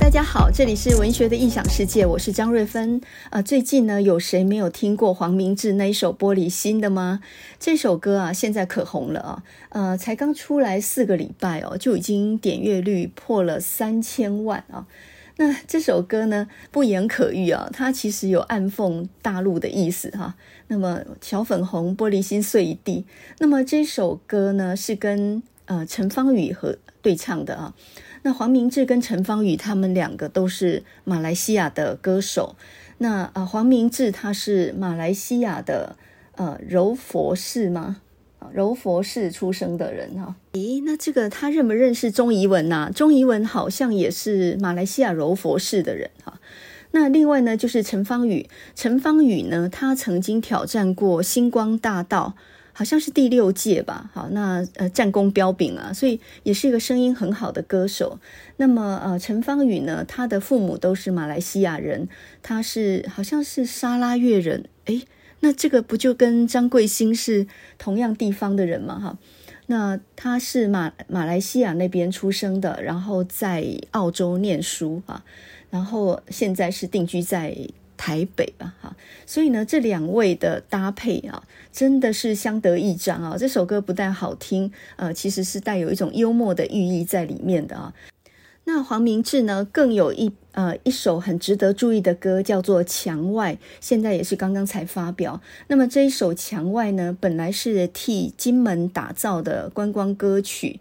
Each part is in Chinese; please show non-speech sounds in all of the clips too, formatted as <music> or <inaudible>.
大家好，这里是文学的异想世界，我是张瑞芬。呃，最近呢，有谁没有听过黄明志那一首《玻璃心》的吗？这首歌啊，现在可红了啊，呃，才刚出来四个礼拜哦，就已经点阅率破了三千万啊。那这首歌呢，不言可喻啊，它其实有暗讽大陆的意思哈、啊。那么小粉红玻璃心碎一地。那么这首歌呢，是跟呃陈芳语和对唱的啊。那黄明志跟陈芳语他们两个都是马来西亚的歌手。那呃，黄明志他是马来西亚的呃柔佛市吗？柔佛市出生的人哈。咦，那这个他认不认识钟怡文呐？钟怡文好像也是马来西亚柔佛市的人哈。那另外呢，就是陈芳语。陈芳语呢，他曾经挑战过星光大道。好像是第六届吧，好，那呃战功彪炳啊，所以也是一个声音很好的歌手。那么呃陈芳语呢，他的父母都是马来西亚人，他是好像是沙拉越人，诶，那这个不就跟张贵兴是同样地方的人吗？哈，那他是马马来西亚那边出生的，然后在澳洲念书啊，然后现在是定居在。台北吧，哈，所以呢，这两位的搭配啊，真的是相得益彰啊。这首歌不但好听，呃，其实是带有一种幽默的寓意在里面的啊。那黄明志呢，更有一呃一首很值得注意的歌，叫做《墙外》，现在也是刚刚才发表。那么这一首《墙外》呢，本来是替金门打造的观光歌曲。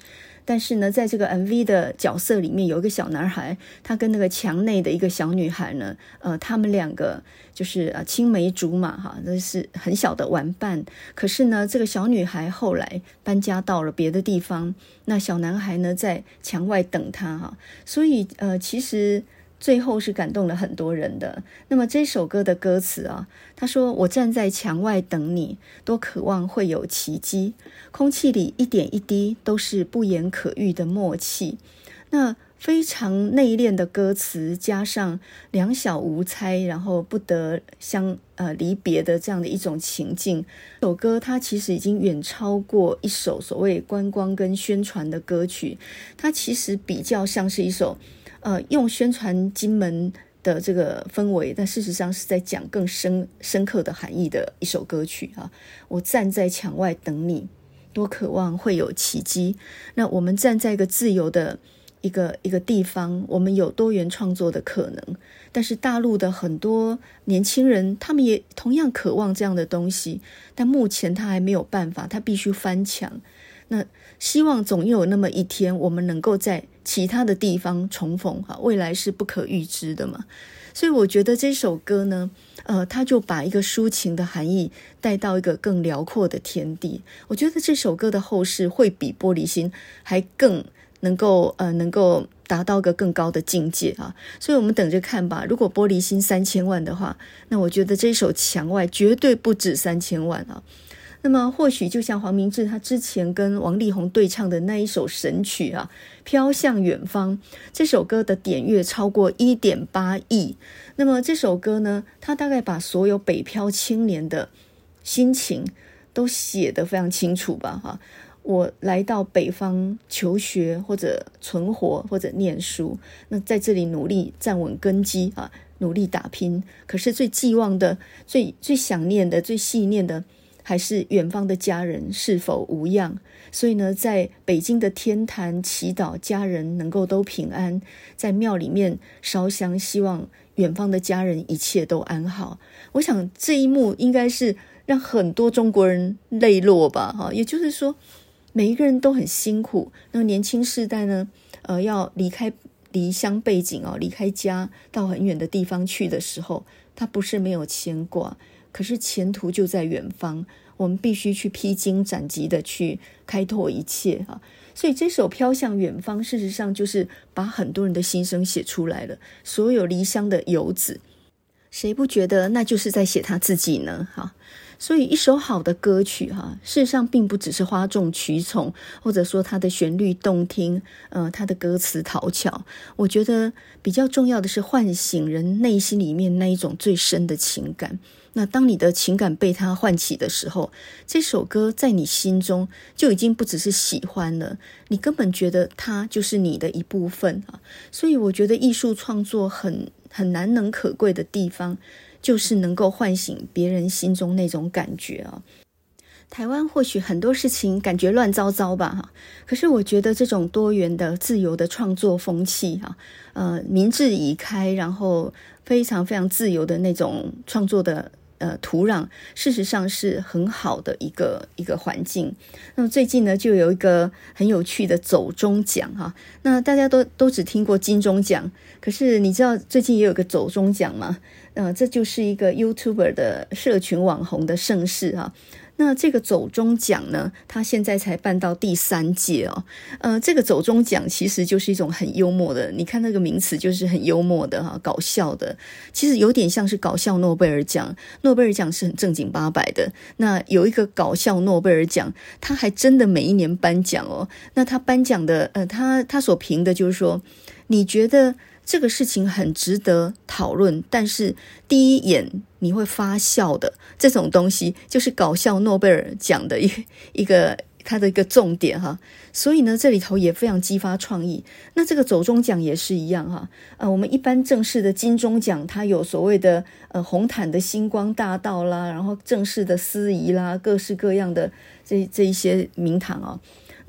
但是呢，在这个 MV 的角色里面，有一个小男孩，他跟那个墙内的一个小女孩呢，呃，他们两个就是呃青梅竹马哈，那是很小的玩伴。可是呢，这个小女孩后来搬家到了别的地方，那小男孩呢在墙外等她哈，所以呃，其实。最后是感动了很多人的。那么这首歌的歌词啊，他说：“我站在墙外等你，多渴望会有奇迹。空气里一点一滴都是不言可喻的默契。”那非常内敛的歌词，加上两小无猜，然后不得相呃离别的这样的一种情境。这首歌它其实已经远超过一首所谓观光跟宣传的歌曲，它其实比较像是一首。呃，用宣传金门的这个氛围，但事实上是在讲更深深刻的含义的一首歌曲啊！我站在墙外等你，多渴望会有奇迹。那我们站在一个自由的一个一个地方，我们有多元创作的可能。但是大陆的很多年轻人，他们也同样渴望这样的东西，但目前他还没有办法，他必须翻墙。那希望总有那么一天，我们能够在其他的地方重逢哈，未来是不可预知的嘛。所以我觉得这首歌呢，呃，他就把一个抒情的含义带到一个更辽阔的天地。我觉得这首歌的后世会比《玻璃心》还更能够呃，能够达到一个更高的境界啊。所以我们等着看吧。如果《玻璃心》三千万的话，那我觉得这首《墙外》绝对不止三千万啊。那么或许就像黄明志他之前跟王力宏对唱的那一首神曲啊，《飘向远方》这首歌的点阅超过一点八亿。那么这首歌呢，他大概把所有北漂青年的心情都写得非常清楚吧？哈，我来到北方求学或者存活或者念书，那在这里努力站稳根基啊，努力打拼。可是最寄望的、最最想念的、最细念的。还是远方的家人是否无恙？所以呢，在北京的天坛祈祷家人能够都平安，在庙里面烧香，希望远方的家人一切都安好。我想这一幕应该是让很多中国人泪落吧？哈，也就是说，每一个人都很辛苦。那年轻世代呢，呃，要离开离乡背井哦，离开家到很远的地方去的时候，他不是没有牵挂。可是前途就在远方，我们必须去披荆斩棘的去开拓一切啊。所以这首《飘向远方》事实上就是把很多人的心声写出来了。所有离乡的游子，谁不觉得那就是在写他自己呢？哈。所以一首好的歌曲哈，事实上并不只是哗众取宠，或者说它的旋律动听，呃，它的歌词讨巧。我觉得比较重要的是唤醒人内心里面那一种最深的情感。那当你的情感被他唤起的时候，这首歌在你心中就已经不只是喜欢了，你根本觉得它就是你的一部分啊。所以我觉得艺术创作很很难能可贵的地方，就是能够唤醒别人心中那种感觉啊。台湾或许很多事情感觉乱糟糟吧，哈，可是我觉得这种多元的、自由的创作风气，哈，呃，民智已开，然后非常非常自由的那种创作的呃土壤，事实上是很好的一个一个环境。那么最近呢，就有一个很有趣的走中奖，哈，那大家都都只听过金钟奖，可是你知道最近也有个走中奖吗？呃，这就是一个 YouTuber 的社群网红的盛世，哈。那这个走钟奖呢，它现在才办到第三届哦。呃，这个走钟奖其实就是一种很幽默的，你看那个名词就是很幽默的哈，搞笑的。其实有点像是搞笑诺贝尔奖，诺贝尔奖是很正经八百的。那有一个搞笑诺贝尔奖，他还真的每一年颁奖哦。那他颁奖的，呃，他他所评的就是说，你觉得？这个事情很值得讨论，但是第一眼你会发笑的这种东西，就是搞笑诺贝尔奖的一 <laughs> 一个它的一个重点哈。所以呢，这里头也非常激发创意。那这个走中奖也是一样哈。呃，我们一般正式的金钟奖，它有所谓的呃红毯的星光大道啦，然后正式的司仪啦，各式各样的这这一些名堂啊。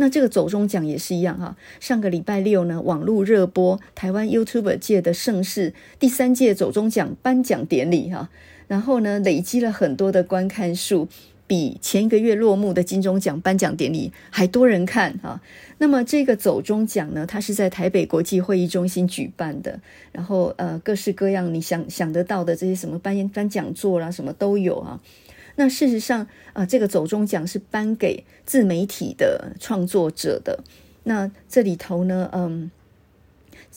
那这个走中奖也是一样哈，上个礼拜六呢，网络热播台湾 YouTuber 界的盛事，第三届走中奖颁奖典礼哈，然后呢，累积了很多的观看数，比前一个月落幕的金钟奖颁奖典礼还多人看哈。那么这个走中奖呢，它是在台北国际会议中心举办的，然后呃，各式各样你想想得到的这些什么颁颁奖座啦，什么都有啊。那事实上，啊、这个走中奖是颁给自媒体的创作者的。那这里头呢，嗯，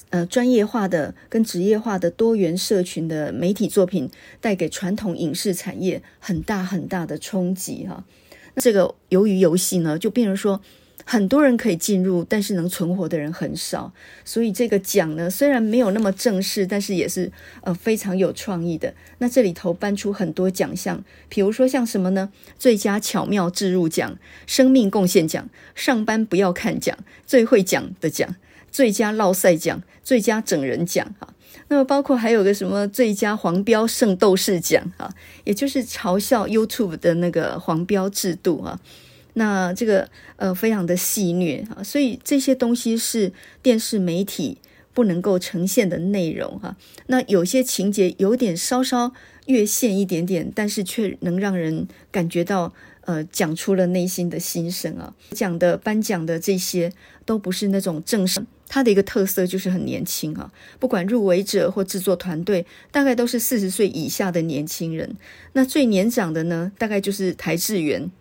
呃，专业化的跟职业化的多元社群的媒体作品，带给传统影视产业很大很大的冲击哈。那这个鱿鱼游戏呢，就变成说。很多人可以进入，但是能存活的人很少，所以这个奖呢，虽然没有那么正式，但是也是呃非常有创意的。那这里头颁出很多奖项，比如说像什么呢？最佳巧妙置入奖、生命贡献奖、上班不要看奖、最会讲的奖、最佳落赛奖、最佳整人奖哈。那么包括还有个什么最佳黄标圣斗士奖哈，也就是嘲笑 YouTube 的那个黄标制度啊。那这个呃非常的戏谑啊，所以这些东西是电视媒体不能够呈现的内容哈。那有些情节有点稍稍越线一点点，但是却能让人感觉到呃讲出了内心的心声啊。讲的颁奖的这些都不是那种正式，它的一个特色就是很年轻啊。不管入围者或制作团队，大概都是四十岁以下的年轻人。那最年长的呢，大概就是台智源。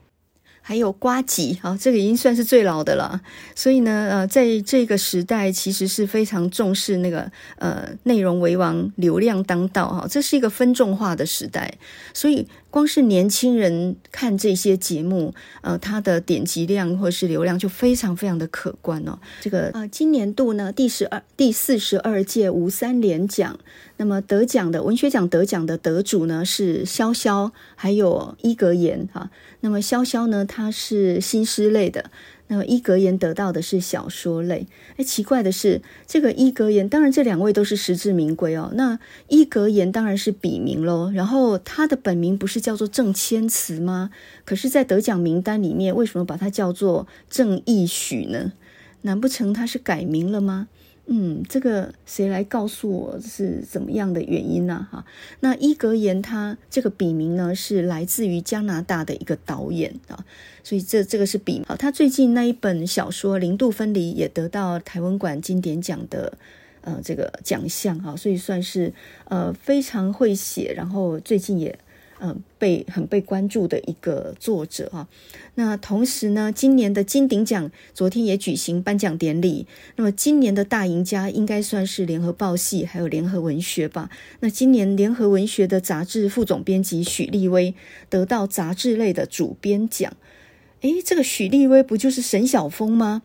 还有瓜吉啊，这个已经算是最老的了。所以呢，呃，在这个时代，其实是非常重视那个呃内容为王、流量当道哈。这是一个分众化的时代，所以光是年轻人看这些节目，呃，它的点击量或是流量就非常非常的可观哦。这个呃，今年度呢，第十二、第四十二届吴三连奖，那么得奖的文学奖得奖的得主呢是萧萧，还有伊格言哈。那么萧萧呢，他是新诗类的，那么伊格言得到的是小说类。哎，奇怪的是，这个伊格言，当然这两位都是实至名归哦。那伊格言当然是笔名喽，然后他的本名不是叫做郑千慈吗？可是，在得奖名单里面，为什么把他叫做郑义许呢？难不成他是改名了吗？嗯，这个谁来告诉我是怎么样的原因呢？哈，那伊格言他这个笔名呢，是来自于加拿大的一个导演啊，所以这这个是笔名。他最近那一本小说《零度分离》也得到台湾馆经典奖的呃这个奖项哈，所以算是呃非常会写，然后最近也。嗯，被很被关注的一个作者啊。那同时呢，今年的金鼎奖昨天也举行颁奖典礼。那么今年的大赢家应该算是联合报系还有联合文学吧。那今年联合文学的杂志副总编辑许立威得到杂志类的主编奖。诶，这个许立威不就是沈晓峰吗？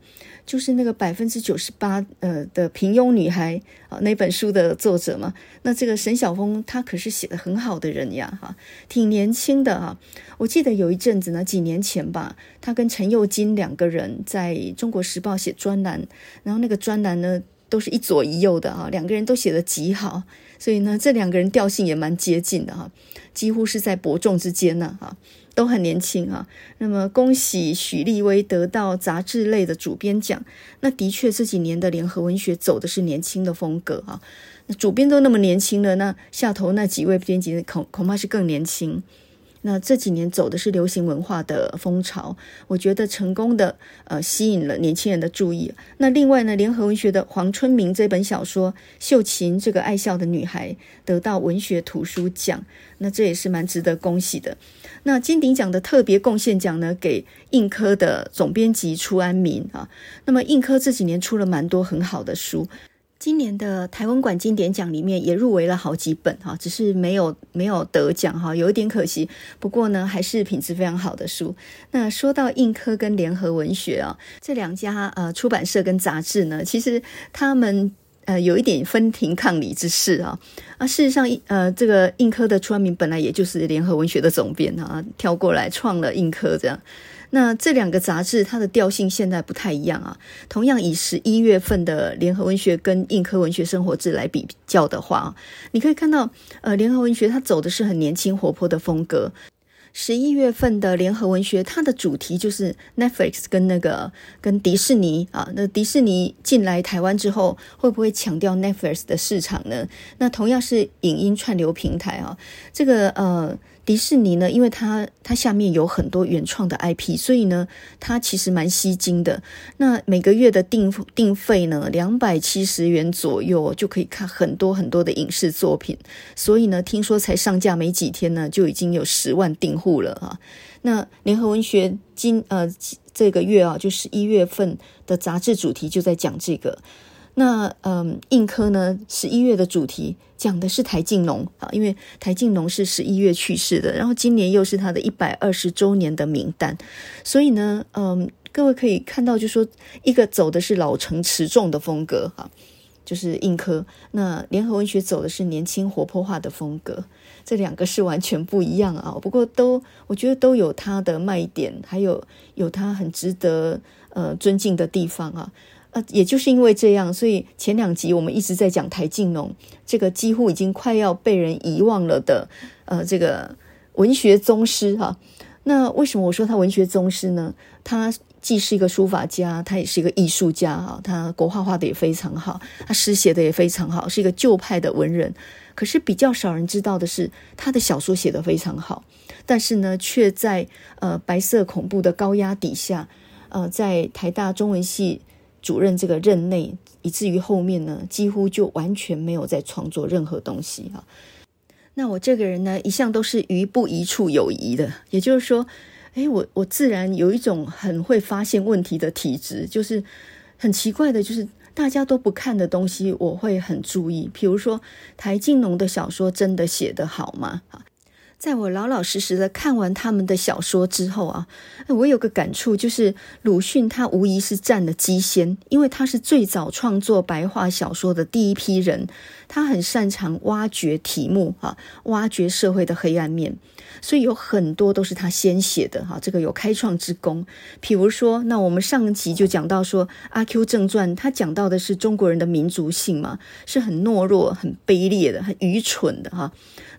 就是那个百分之九十八呃的平庸女孩啊，那本书的作者嘛。那这个沈晓峰他可是写得很好的人呀，哈，挺年轻的哈。我记得有一阵子呢，几年前吧，他跟陈幼金两个人在中国时报写专栏，然后那个专栏呢都是一左一右的啊，两个人都写得极好，所以呢，这两个人调性也蛮接近的哈，几乎是在伯仲之间呢哈。都很年轻啊，那么恭喜许立威得到杂志类的主编奖。那的确这几年的联合文学走的是年轻的风格啊，那主编都那么年轻了，那下头那几位编辑恐恐怕是更年轻。那这几年走的是流行文化的风潮，我觉得成功的呃吸引了年轻人的注意。那另外呢，联合文学的黄春明这本小说《秀琴这个爱笑的女孩》得到文学图书奖，那这也是蛮值得恭喜的。那金鼎奖的特别贡献奖呢，给印刻的总编辑初安民啊。那么印刻这几年出了蛮多很好的书。今年的台湾馆经典奖里面也入围了好几本哈，只是没有没有得奖哈，有一点可惜。不过呢，还是品质非常好的书。那说到印刻跟联合文学啊，这两家呃出版社跟杂志呢，其实他们呃有一点分庭抗礼之势啊啊。事实上，呃，这个印刻的初安民本来也就是联合文学的总编啊，跳过来创了印刻这样。那这两个杂志，它的调性现在不太一样啊。同样以十一月份的联合文学跟印刻文学生活志来比较的话，你可以看到，呃，联合文学它走的是很年轻活泼的风格。十一月份的联合文学，它的主题就是 Netflix 跟那个跟迪士尼啊。那迪士尼进来台湾之后，会不会强调 Netflix 的市场呢？那同样是影音串流平台啊，这个呃。迪士尼呢，因为它它下面有很多原创的 IP，所以呢，它其实蛮吸睛的。那每个月的订订费呢，两百七十元左右就可以看很多很多的影视作品。所以呢，听说才上架没几天呢，就已经有十万订户了啊。那联合文学今呃这个月啊，就是一月份的杂志主题就在讲这个。那嗯，映科呢，十一月的主题讲的是台静农啊，因为台静农是十一月去世的，然后今年又是他的一百二十周年的名单，所以呢，嗯，各位可以看到，就说一个走的是老成持重的风格哈，就是映科；那联合文学走的是年轻活泼化的风格，这两个是完全不一样啊。不过都我觉得都有它的卖点，还有有它很值得呃尊敬的地方啊。呃，也就是因为这样，所以前两集我们一直在讲台静农这个几乎已经快要被人遗忘了的呃这个文学宗师哈、那为什么我说他文学宗师呢？他既是一个书法家，他也是一个艺术家哈。他国画画的也非常好，他诗写的也非常好，是一个旧派的文人。可是比较少人知道的是，他的小说写得非常好，但是呢，却在呃白色恐怖的高压底下，呃，在台大中文系。主任这个任内，以至于后面呢，几乎就完全没有再创作任何东西哈。那我这个人呢，一向都是于不移处有疑的，也就是说，诶，我我自然有一种很会发现问题的体质，就是很奇怪的，就是大家都不看的东西，我会很注意。比如说，台静农的小说真的写得好吗？在我老老实实的看完他们的小说之后啊，我有个感触，就是鲁迅他无疑是占了机先，因为他是最早创作白话小说的第一批人，他很擅长挖掘题目啊，挖掘社会的黑暗面。所以有很多都是他先写的哈，这个有开创之功。譬如说，那我们上集就讲到说，《阿 Q 正传》他讲到的是中国人的民族性嘛，是很懦弱、很卑劣的、很愚蠢的哈。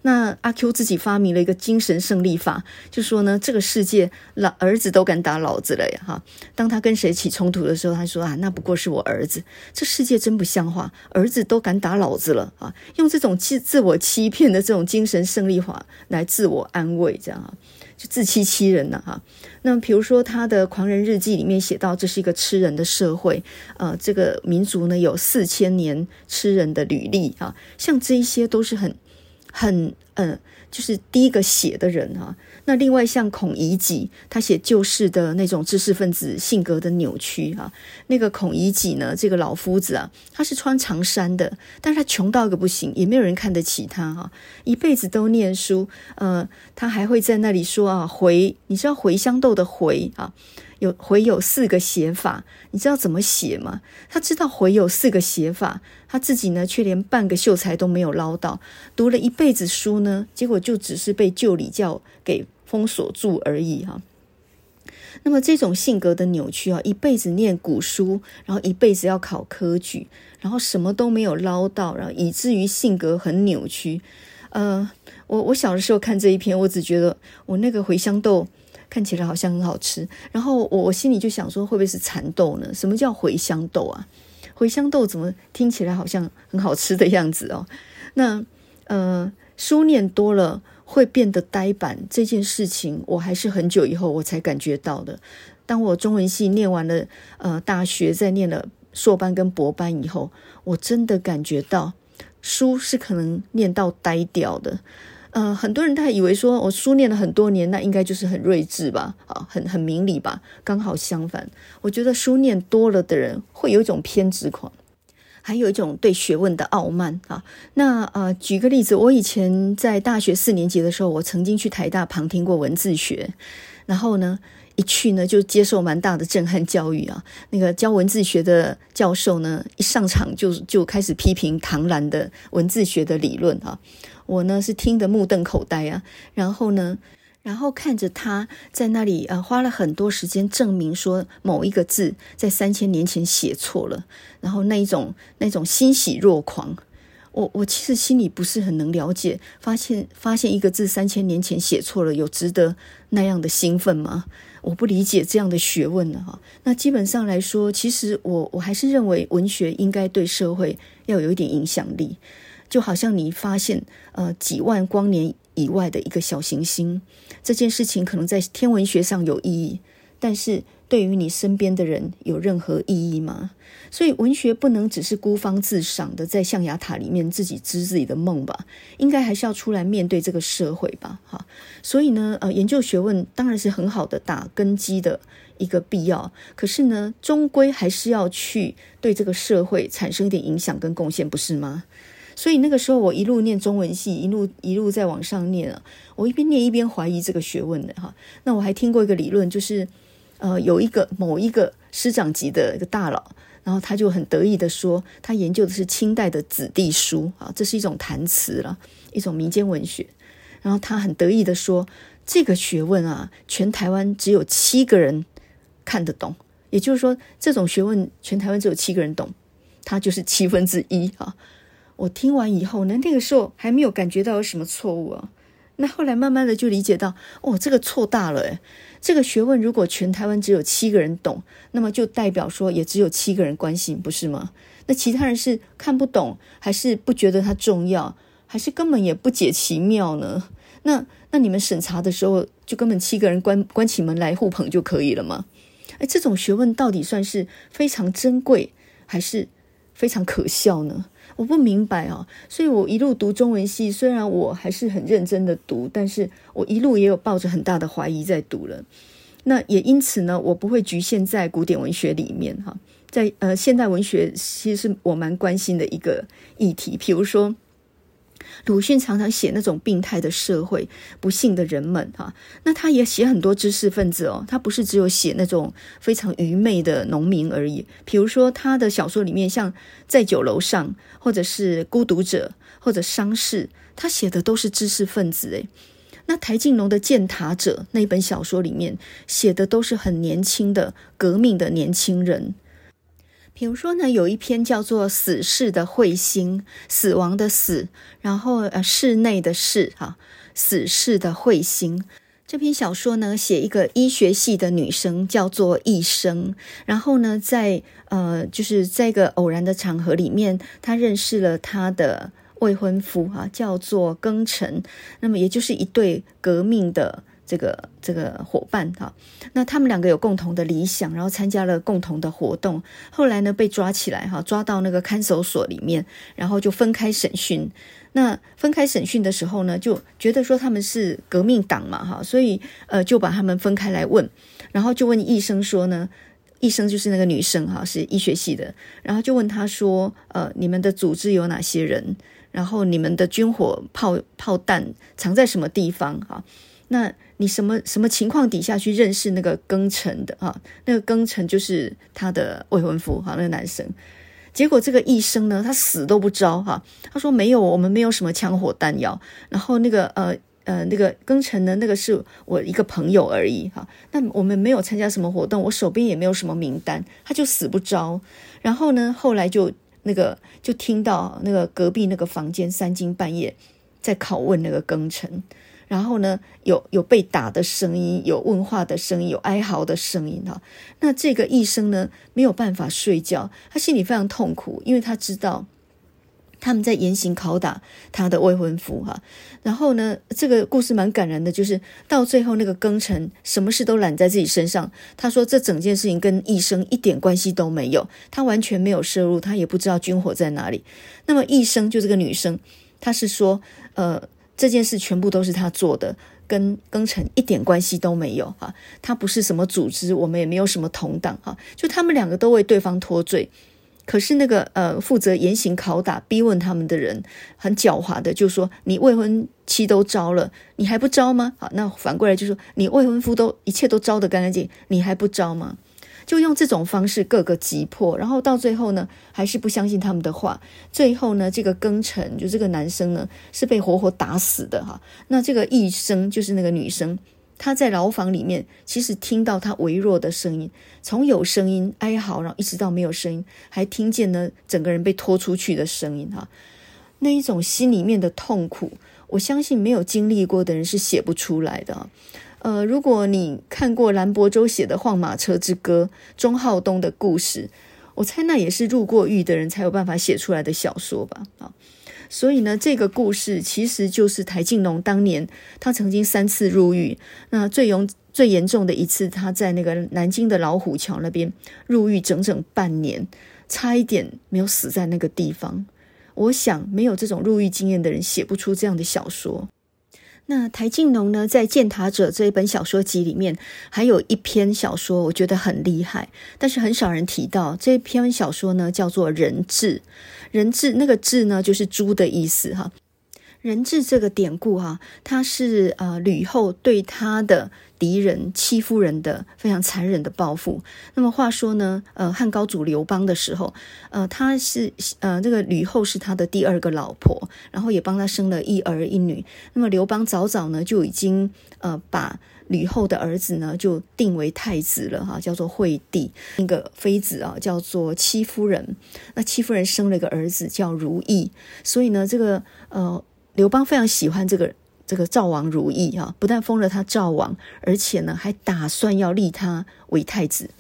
那阿 Q 自己发明了一个精神胜利法，就说呢，这个世界老儿子都敢打老子了呀哈。当他跟谁起冲突的时候，他说啊，那不过是我儿子。这世界真不像话，儿子都敢打老子了啊！用这种自自我欺骗的这种精神胜利法来自我安慰，这样啊，就自欺欺人了哈。那，比如说他的《狂人日记》里面写到，这是一个吃人的社会，呃，这个民族呢有四千年吃人的履历啊，像这一些都是很。很嗯，就是第一个写的人啊。那另外像孔乙己，他写旧式的那种知识分子性格的扭曲啊。那个孔乙己呢，这个老夫子啊，他是穿长衫的，但是他穷到个不行，也没有人看得起他哈、一辈子都念书，呃，他还会在那里说啊，茴，你知道茴香豆的茴啊？有茴有四个写法，你知道怎么写吗？他知道茴有四个写法，他自己呢却连半个秀才都没有捞到，读了一辈子书呢，结果就只是被旧礼教给封锁住而已哈。那么这种性格的扭曲啊，一辈子念古书，然后一辈子要考科举，然后什么都没有捞到，然后以至于性格很扭曲。呃，我我小的时候看这一篇，我只觉得我那个茴香豆。看起来好像很好吃，然后我我心里就想说，会不会是蚕豆呢？什么叫茴香豆啊？茴香豆怎么听起来好像很好吃的样子哦？那呃，书念多了会变得呆板这件事情，我还是很久以后我才感觉到的。当我中文系念完了呃大学，再念了硕班跟博班以后，我真的感觉到书是可能念到呆掉的。呃，很多人他以为说我书念了很多年，那应该就是很睿智吧，啊，很很明理吧。刚好相反，我觉得书念多了的人会有一种偏执狂，还有一种对学问的傲慢啊。那呃，举个例子，我以前在大学四年级的时候，我曾经去台大旁听过文字学，然后呢，一去呢就接受蛮大的震撼教育啊。那个教文字学的教授呢，一上场就就开始批评唐兰的文字学的理论啊。我呢是听得目瞪口呆啊，然后呢，然后看着他在那里呃花了很多时间证明说某一个字在三千年前写错了，然后那一种那种欣喜若狂，我我其实心里不是很能了解，发现发现一个字三千年前写错了，有值得那样的兴奋吗？我不理解这样的学问了哈。那基本上来说，其实我我还是认为文学应该对社会要有一点影响力。就好像你发现呃几万光年以外的一个小行星，这件事情可能在天文学上有意义，但是对于你身边的人有任何意义吗？所以文学不能只是孤芳自赏的在象牙塔里面自己织自己的梦吧，应该还是要出来面对这个社会吧，哈。所以呢，呃，研究学问当然是很好的打根基的一个必要，可是呢，终归还是要去对这个社会产生一点影响跟贡献，不是吗？所以那个时候，我一路念中文系，一路一路在往上念啊。我一边念一边怀疑这个学问的哈。那我还听过一个理论，就是呃，有一个某一个师长级的一个大佬，然后他就很得意的说，他研究的是清代的子弟书啊，这是一种弹词了，一种民间文学。然后他很得意的说，这个学问啊，全台湾只有七个人看得懂，也就是说，这种学问全台湾只有七个人懂，他就是七分之一啊。我听完以后呢，那个时候还没有感觉到有什么错误啊。那后来慢慢的就理解到，哦，这个错大了。这个学问如果全台湾只有七个人懂，那么就代表说也只有七个人关心，不是吗？那其他人是看不懂，还是不觉得它重要，还是根本也不解其妙呢？那那你们审查的时候，就根本七个人关关起门来互捧就可以了吗？哎，这种学问到底算是非常珍贵，还是非常可笑呢？我不明白啊，所以我一路读中文系，虽然我还是很认真的读，但是我一路也有抱着很大的怀疑在读了。那也因此呢，我不会局限在古典文学里面哈，在呃现代文学其实是我蛮关心的一个议题，比如说。鲁迅常常写那种病态的社会、不幸的人们，哈，那他也写很多知识分子哦，他不是只有写那种非常愚昧的农民而已。比如说他的小说里面，像《在酒楼上》或者是《孤独者》或者《伤逝》，他写的都是知识分子诶。那台静农的《践踏者》那本小说里面写的都是很年轻的革命的年轻人。比如说呢，有一篇叫做《死室的彗星》，死亡的死，然后呃，室内的室，哈，死室的彗星。这篇小说呢，写一个医学系的女生叫做易生，然后呢，在呃，就是在一个偶然的场合里面，她认识了她的未婚夫，哈，叫做庚辰。那么也就是一对革命的这个这个伙伴哈，那他们两个有共同的理想，然后参加了共同的活动，后来呢被抓起来哈，抓到那个看守所里面，然后就分开审讯。那分开审讯的时候呢，就觉得说他们是革命党嘛哈，所以呃就把他们分开来问，然后就问医生说呢，医生就是那个女生哈，是医学系的，然后就问他说，呃，你们的组织有哪些人？然后你们的军火炮炮弹藏在什么地方哈？那你什么什么情况底下去认识那个庚辰的哈？那个庚辰就是他的未婚夫哈，那个男生。结果这个医生呢，他死都不招哈。他说没有，我们没有什么枪火弹药。然后那个呃呃那个庚辰呢，那个是我一个朋友而已哈。那我们没有参加什么活动，我手边也没有什么名单，他就死不招。然后呢，后来就那个就听到那个隔壁那个房间三更半夜在拷问那个庚辰。然后呢，有有被打的声音，有问话的声音，有哀嚎的声音哈。那这个医生呢，没有办法睡觉，他心里非常痛苦，因为他知道他们在严刑拷打他的未婚夫哈。然后呢，这个故事蛮感人的，就是到最后那个庚辰什么事都揽在自己身上。他说这整件事情跟医生一点关系都没有，他完全没有涉入，他也不知道军火在哪里。那么医生就这个女生，她是说呃。这件事全部都是他做的，跟庚辰一点关系都没有哈。他不是什么组织，我们也没有什么同党哈。就他们两个都为对方脱罪，可是那个呃负责严刑拷打、逼问他们的人很狡猾的，就说你未婚妻都招了，你还不招吗？好，那反过来就说你未婚夫都一切都招得干干净，你还不招吗？就用这种方式各个击破，然后到最后呢，还是不相信他们的话。最后呢，这个庚辰就这个男生呢，是被活活打死的哈。那这个医生就是那个女生，她在牢房里面，其实听到她微弱的声音，从有声音哀嚎，然后一直到没有声音，还听见呢整个人被拖出去的声音哈。那一种心里面的痛苦，我相信没有经历过的人是写不出来的。呃，如果你看过蓝柏洲写的《晃马车之歌》，钟浩东的故事，我猜那也是入过狱的人才有办法写出来的小说吧？啊，所以呢，这个故事其实就是台静农当年他曾经三次入狱，那最严最严重的一次，他在那个南京的老虎桥那边入狱整整半年，差一点没有死在那个地方。我想，没有这种入狱经验的人写不出这样的小说。那台静农呢，在《践踏者》这一本小说集里面，还有一篇小说，我觉得很厉害，但是很少人提到。这篇小说呢，叫做《人质》，人质那个质呢，就是猪的意思哈。人质这个典故哈，它是呃吕后对他的敌人戚夫人的非常残忍的报复。那么话说呢，呃汉高祖刘邦的时候，呃他是呃这个吕后是他的第二个老婆，然后也帮他生了一儿一女。那么刘邦早早呢就已经呃把吕后的儿子呢就定为太子了哈，叫做惠帝。那个妃子啊叫做戚夫人，那戚夫人生了一个儿子叫如意，所以呢这个呃。刘邦非常喜欢这个这个赵王如意哈，不但封了他赵王，而且呢还打算要立他为太子。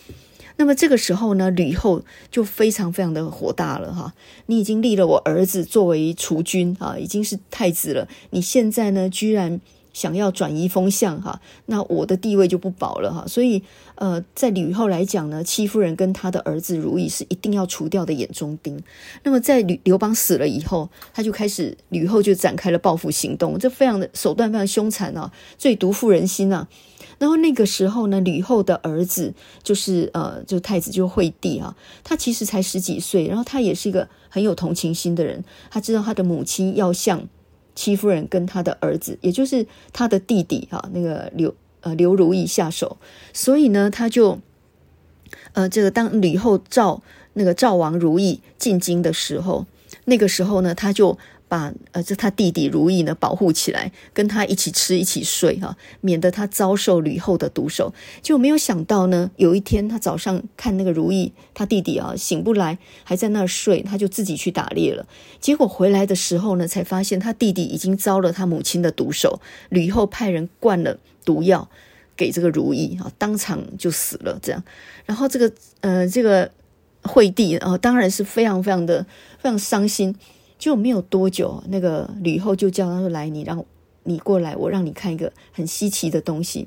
那么这个时候呢，吕后就非常非常的火大了哈，你已经立了我儿子作为储君啊，已经是太子了，你现在呢居然。想要转移风向哈，那我的地位就不保了哈。所以呃，在吕后来讲呢，戚夫人跟他的儿子如意是一定要除掉的眼中钉。那么在吕刘邦死了以后，他就开始吕后就展开了报复行动，这非常的手段非常凶残啊，最毒妇人心啊。然后那个时候呢，吕后的儿子就是呃，就太子就惠帝啊，他其实才十几岁，然后他也是一个很有同情心的人，他知道他的母亲要向。戚夫人跟他的儿子，也就是他的弟弟哈，那个刘呃刘如意下手，所以呢，他就呃这个当吕后召那个赵王如意进京的时候，那个时候呢，他就。把呃，这他弟弟如意呢保护起来，跟他一起吃一起睡哈，免得他遭受吕后的毒手。就没有想到呢，有一天他早上看那个如意，他弟弟啊醒不来，还在那睡，他就自己去打猎了。结果回来的时候呢，才发现他弟弟已经遭了他母亲的毒手。吕后派人灌了毒药给这个如意啊，当场就死了。这样，然后这个呃这个惠帝啊，当然是非常非常的非常伤心。就没有多久，那个吕后就叫他说：“来，你让你过来，我让你看一个很稀奇的东西。”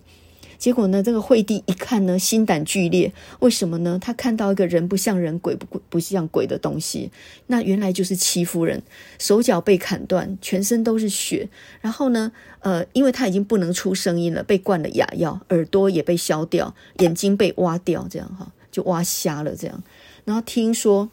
结果呢，这个惠帝一看呢，心胆俱裂。为什么呢？他看到一个人不像人、鬼不不像鬼的东西，那原来就是戚夫人，手脚被砍断，全身都是血。然后呢，呃，因为他已经不能出声音了，被灌了哑药，耳朵也被削掉，眼睛被挖掉，这样哈，就挖瞎了这样。然后听说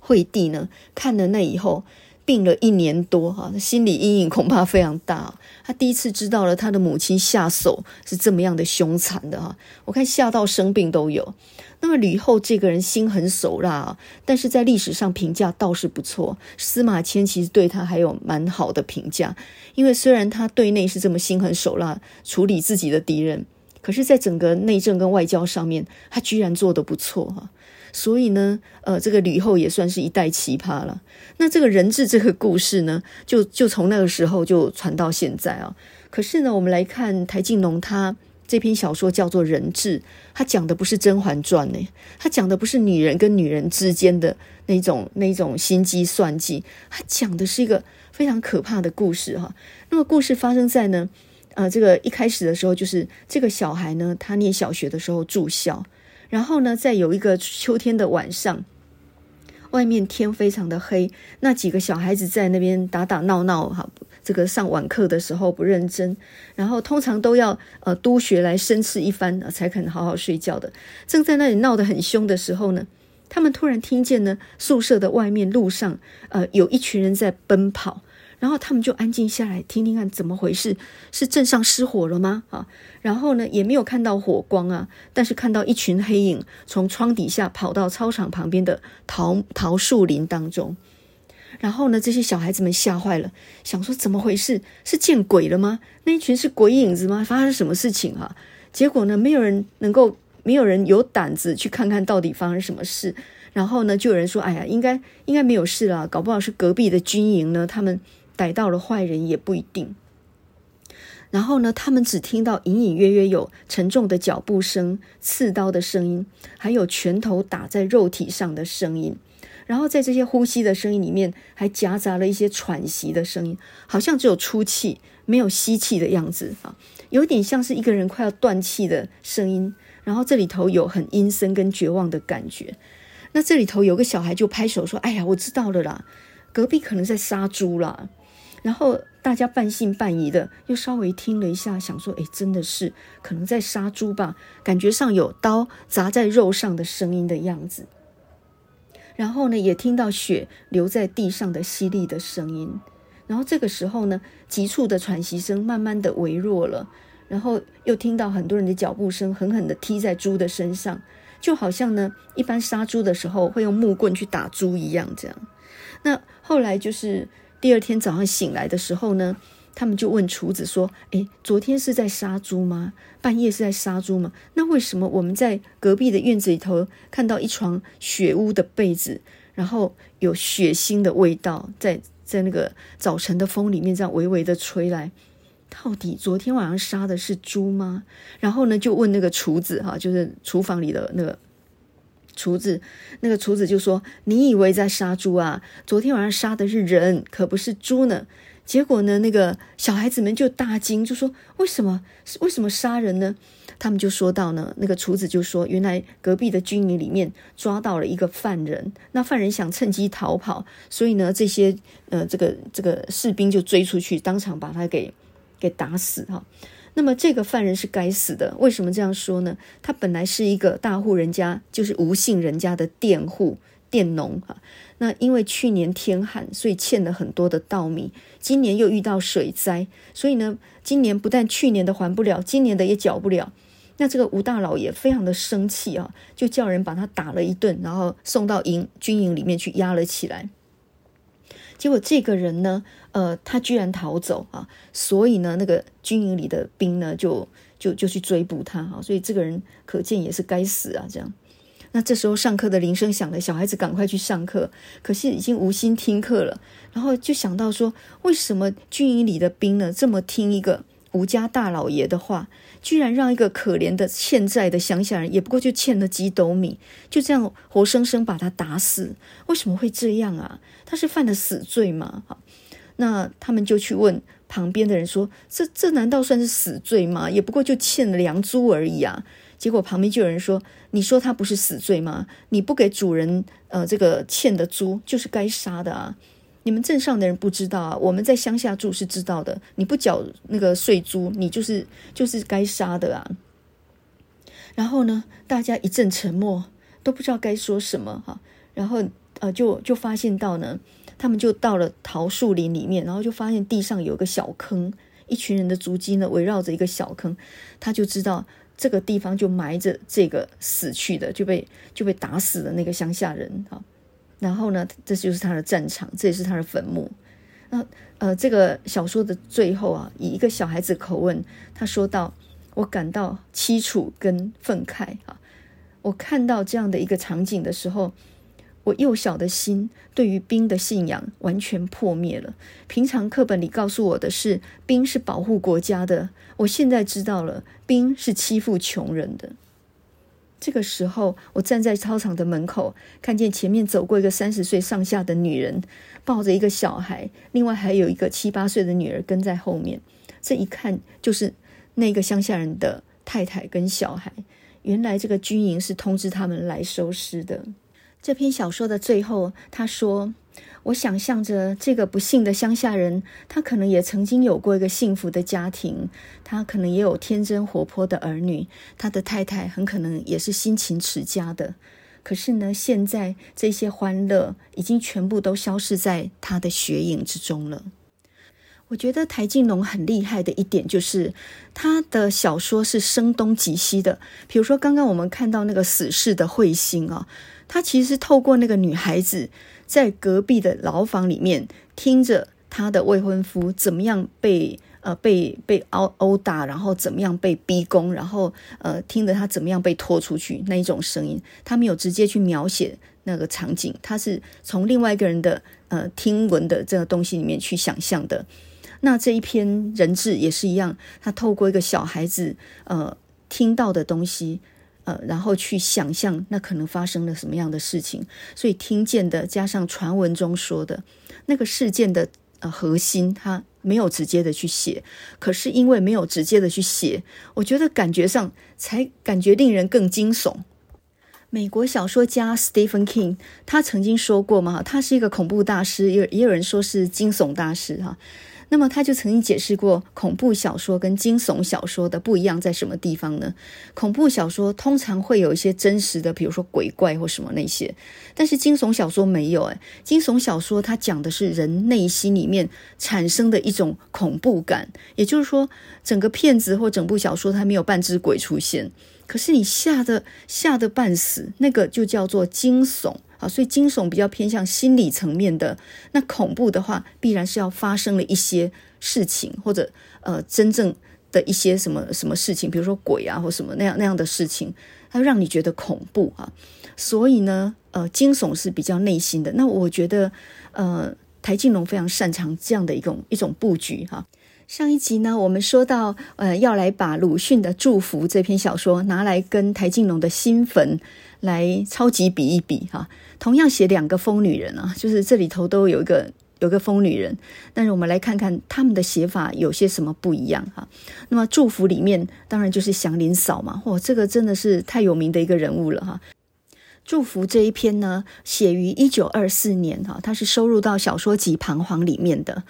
惠帝呢，看了那以后。病了一年多，哈，心理阴影恐怕非常大。他第一次知道了他的母亲下手是这么样的凶残的，哈，我看吓到生病都有。那么吕后这个人心狠手辣啊，但是在历史上评价倒是不错。司马迁其实对他还有蛮好的评价，因为虽然他对内是这么心狠手辣处理自己的敌人，可是在整个内政跟外交上面，他居然做得不错，哈。所以呢，呃，这个吕后也算是一代奇葩了。那这个人质这个故事呢，就就从那个时候就传到现在啊。可是呢，我们来看台静农他这篇小说叫做《人质》，他讲的不是《甄嬛传》呢，他讲的不是女人跟女人之间的那种那种心机算计，他讲的是一个非常可怕的故事哈。那么故事发生在呢，呃，这个一开始的时候，就是这个小孩呢，他念小学的时候住校。然后呢，在有一个秋天的晚上，外面天非常的黑，那几个小孩子在那边打打闹闹，哈，这个上晚课的时候不认真，然后通常都要呃督学来申斥一番才肯好好睡觉的。正在那里闹得很凶的时候呢，他们突然听见呢，宿舍的外面路上，呃，有一群人在奔跑。然后他们就安静下来，听听看怎么回事，是镇上失火了吗？啊，然后呢，也没有看到火光啊，但是看到一群黑影从窗底下跑到操场旁边的桃桃树林当中。然后呢，这些小孩子们吓坏了，想说怎么回事？是见鬼了吗？那一群是鬼影子吗？发生什么事情啊？结果呢，没有人能够，没有人有胆子去看看到底发生什么事。然后呢，就有人说：“哎呀，应该应该没有事了，搞不好是隔壁的军营呢，他们。”逮到了坏人也不一定。然后呢，他们只听到隐隐约约有沉重的脚步声、刺刀的声音，还有拳头打在肉体上的声音。然后在这些呼吸的声音里面，还夹杂了一些喘息的声音，好像只有出气，没有吸气的样子啊，有点像是一个人快要断气的声音。然后这里头有很阴森跟绝望的感觉。那这里头有个小孩就拍手说：“哎呀，我知道了啦，隔壁可能在杀猪啦。”然后大家半信半疑的，又稍微听了一下，想说：“哎，真的是可能在杀猪吧？感觉上有刀砸在肉上的声音的样子。”然后呢，也听到血流在地上的犀利的声音。然后这个时候呢，急促的喘息声慢慢的微弱了。然后又听到很多人的脚步声，狠狠的踢在猪的身上，就好像呢，一般杀猪的时候会用木棍去打猪一样。这样，那后来就是。第二天早上醒来的时候呢，他们就问厨子说：“诶，昨天是在杀猪吗？半夜是在杀猪吗？那为什么我们在隔壁的院子里头看到一床血污的被子，然后有血腥的味道在在那个早晨的风里面这样微微的吹来？到底昨天晚上杀的是猪吗？”然后呢，就问那个厨子哈，就是厨房里的那个。厨子，那个厨子就说：“你以为在杀猪啊？昨天晚上杀的是人，可不是猪呢。”结果呢，那个小孩子们就大惊，就说：“为什么？为什么杀人呢？”他们就说到呢，那个厨子就说：“原来隔壁的军营里面抓到了一个犯人，那犯人想趁机逃跑，所以呢，这些呃，这个这个士兵就追出去，当场把他给给打死哈。”那么这个犯人是该死的，为什么这样说呢？他本来是一个大户人家，就是吴姓人家的佃户佃农哈。那因为去年天旱，所以欠了很多的稻米。今年又遇到水灾，所以呢，今年不但去年的还不了，今年的也缴不了。那这个吴大老爷非常的生气啊，就叫人把他打了一顿，然后送到营军营里面去压了起来。结果这个人呢，呃，他居然逃走啊！所以呢，那个军营里的兵呢，就就就去追捕他啊！所以这个人可见也是该死啊！这样，那这时候上课的铃声响了，小孩子赶快去上课，可是已经无心听课了。然后就想到说，为什么军营里的兵呢，这么听一个吴家大老爷的话？居然让一个可怜的欠债的乡下人，也不过就欠了几斗米，就这样活生生把他打死，为什么会这样啊？他是犯了死罪吗？好，那他们就去问旁边的人说：“这这难道算是死罪吗？也不过就欠了两株而已啊。”结果旁边就有人说：“你说他不是死罪吗？你不给主人呃这个欠的猪，就是该杀的啊！你们镇上的人不知道啊，我们在乡下住是知道的。你不缴那个税租，你就是就是该杀的啊！”然后呢，大家一阵沉默，都不知道该说什么哈。然后呃，就就发现到呢。他们就到了桃树林里面，然后就发现地上有个小坑，一群人的足迹呢围绕着一个小坑，他就知道这个地方就埋着这个死去的就被就被打死的那个乡下人啊。然后呢，这就是他的战场，这也是他的坟墓。那呃，这个小说的最后啊，以一个小孩子口吻，他说道：“我感到凄楚跟愤慨啊，我看到这样的一个场景的时候。”我幼小的心对于兵的信仰完全破灭了。平常课本里告诉我的是，兵是保护国家的。我现在知道了，兵是欺负穷人的。这个时候，我站在操场的门口，看见前面走过一个三十岁上下的女人，抱着一个小孩，另外还有一个七八岁的女儿跟在后面。这一看就是那个乡下人的太太跟小孩。原来这个军营是通知他们来收尸的。这篇小说的最后，他说：“我想象着这个不幸的乡下人，他可能也曾经有过一个幸福的家庭，他可能也有天真活泼的儿女，他的太太很可能也是辛勤持家的。可是呢，现在这些欢乐已经全部都消失在他的血影之中了。”我觉得台静农很厉害的一点就是，他的小说是声东击西的。比如说，刚刚我们看到那个死侍的彗星啊。他其实透过那个女孩子在隔壁的牢房里面听着他的未婚夫怎么样被呃被被殴殴打，然后怎么样被逼宫，然后呃听着他怎么样被拖出去那一种声音，他没有直接去描写那个场景，他是从另外一个人的呃听闻的这个东西里面去想象的。那这一篇人质也是一样，他透过一个小孩子呃听到的东西。呃，然后去想象那可能发生了什么样的事情，所以听见的加上传闻中说的那个事件的呃核心，他没有直接的去写，可是因为没有直接的去写，我觉得感觉上才感觉令人更惊悚。美国小说家 Stephen King 他曾经说过嘛，他是一个恐怖大师，也也有人说是惊悚大师哈。那么他就曾经解释过，恐怖小说跟惊悚小说的不一样在什么地方呢？恐怖小说通常会有一些真实的，比如说鬼怪或什么那些，但是惊悚小说没有。哎，惊悚小说它讲的是人内心里面产生的一种恐怖感，也就是说，整个片子或整部小说它没有半只鬼出现，可是你吓得吓得半死，那个就叫做惊悚。啊，所以惊悚比较偏向心理层面的，那恐怖的话，必然是要发生了一些事情，或者呃，真正的一些什么什么事情，比如说鬼啊，或什么那样那样的事情，它让你觉得恐怖啊。所以呢，呃，惊悚是比较内心的。那我觉得，呃，台静农非常擅长这样的一种一种布局哈。上一集呢，我们说到，呃，要来把鲁迅的《祝福》这篇小说拿来跟台静农的《新坟》来超级比一比哈。同样写两个疯女人啊，就是这里头都有一个有个疯女人，但是我们来看看他们的写法有些什么不一样哈。那么《祝福》里面当然就是祥林嫂嘛，哇，这个真的是太有名的一个人物了哈。祝福这一篇呢，写于一九二四年哈，它是收入到小说集《彷徨》里面的。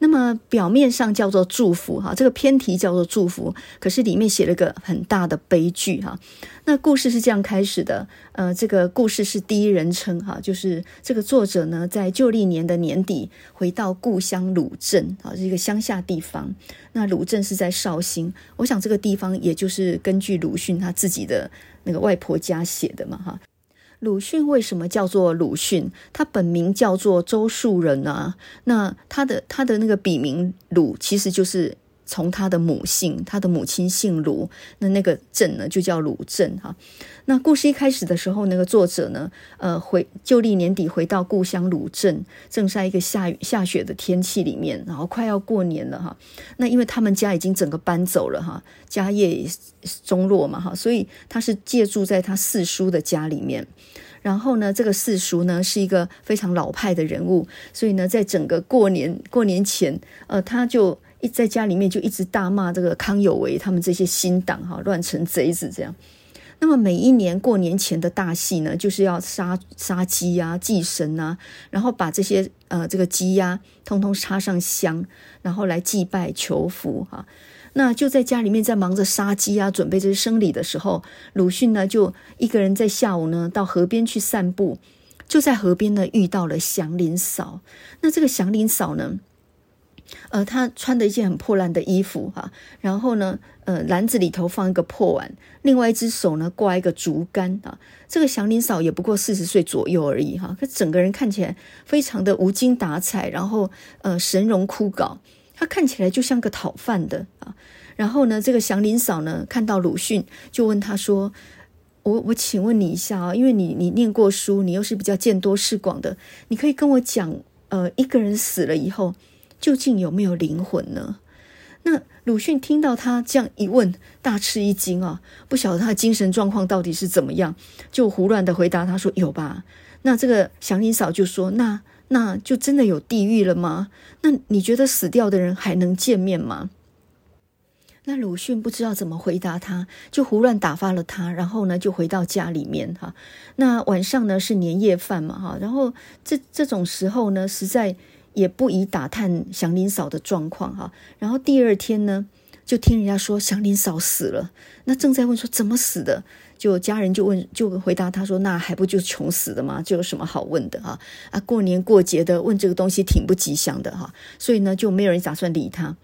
那么表面上叫做祝福哈，这个篇题叫做祝福，可是里面写了个很大的悲剧哈。那故事是这样开始的，呃，这个故事是第一人称哈，就是这个作者呢，在旧历年的年底回到故乡鲁镇啊，是一个乡下地方。那鲁镇是在绍兴，我想这个地方也就是根据鲁迅他自己的那个外婆家写的嘛哈。鲁迅为什么叫做鲁迅？他本名叫做周树人啊。那他的他的那个笔名鲁，其实就是从他的母姓，他的母亲姓鲁。那那个镇呢，就叫鲁镇哈。那故事一开始的时候，那个作者呢，呃，回旧历年底回到故乡鲁镇，正在一个下雨下雪的天气里面，然后快要过年了哈。那因为他们家已经整个搬走了哈，家业也中落嘛哈，所以他是借住在他四叔的家里面。然后呢，这个四叔呢是一个非常老派的人物，所以呢，在整个过年过年前，呃，他就。在家里面就一直大骂这个康有为他们这些新党哈乱成贼子这样。那么每一年过年前的大戏呢，就是要杀杀鸡呀、祭神啊，然后把这些呃这个鸡鸭通通插上香，然后来祭拜求福哈。那就在家里面在忙着杀鸡啊，准备这些生理的时候，鲁迅呢就一个人在下午呢到河边去散步，就在河边呢遇到了祥林嫂。那这个祥林嫂呢，呃，他穿的一件很破烂的衣服哈，然后呢，呃，篮子里头放一个破碗，另外一只手呢挂一个竹竿啊。这个祥林嫂也不过四十岁左右而已哈，她整个人看起来非常的无精打采，然后呃神容枯槁。他看起来就像个讨饭的啊，然后呢，这个祥林嫂呢看到鲁迅，就问他说：“我我请问你一下啊，因为你你念过书，你又是比较见多识广的，你可以跟我讲，呃，一个人死了以后，究竟有没有灵魂呢？”那鲁迅听到他这样一问，大吃一惊啊，不晓得他的精神状况到底是怎么样，就胡乱的回答他说：“有吧。”那这个祥林嫂就说：“那。”那就真的有地狱了吗？那你觉得死掉的人还能见面吗？那鲁迅不知道怎么回答他，就胡乱打发了他，然后呢就回到家里面哈。那晚上呢是年夜饭嘛哈，然后这这种时候呢，实在也不宜打探祥林嫂的状况哈。然后第二天呢，就听人家说祥林嫂死了，那正在问说怎么死的。就家人就问，就回答他说：“那还不就穷死的吗？就有什么好问的啊？啊，过年过节的问这个东西挺不吉祥的哈。所以呢，就没有人打算理他。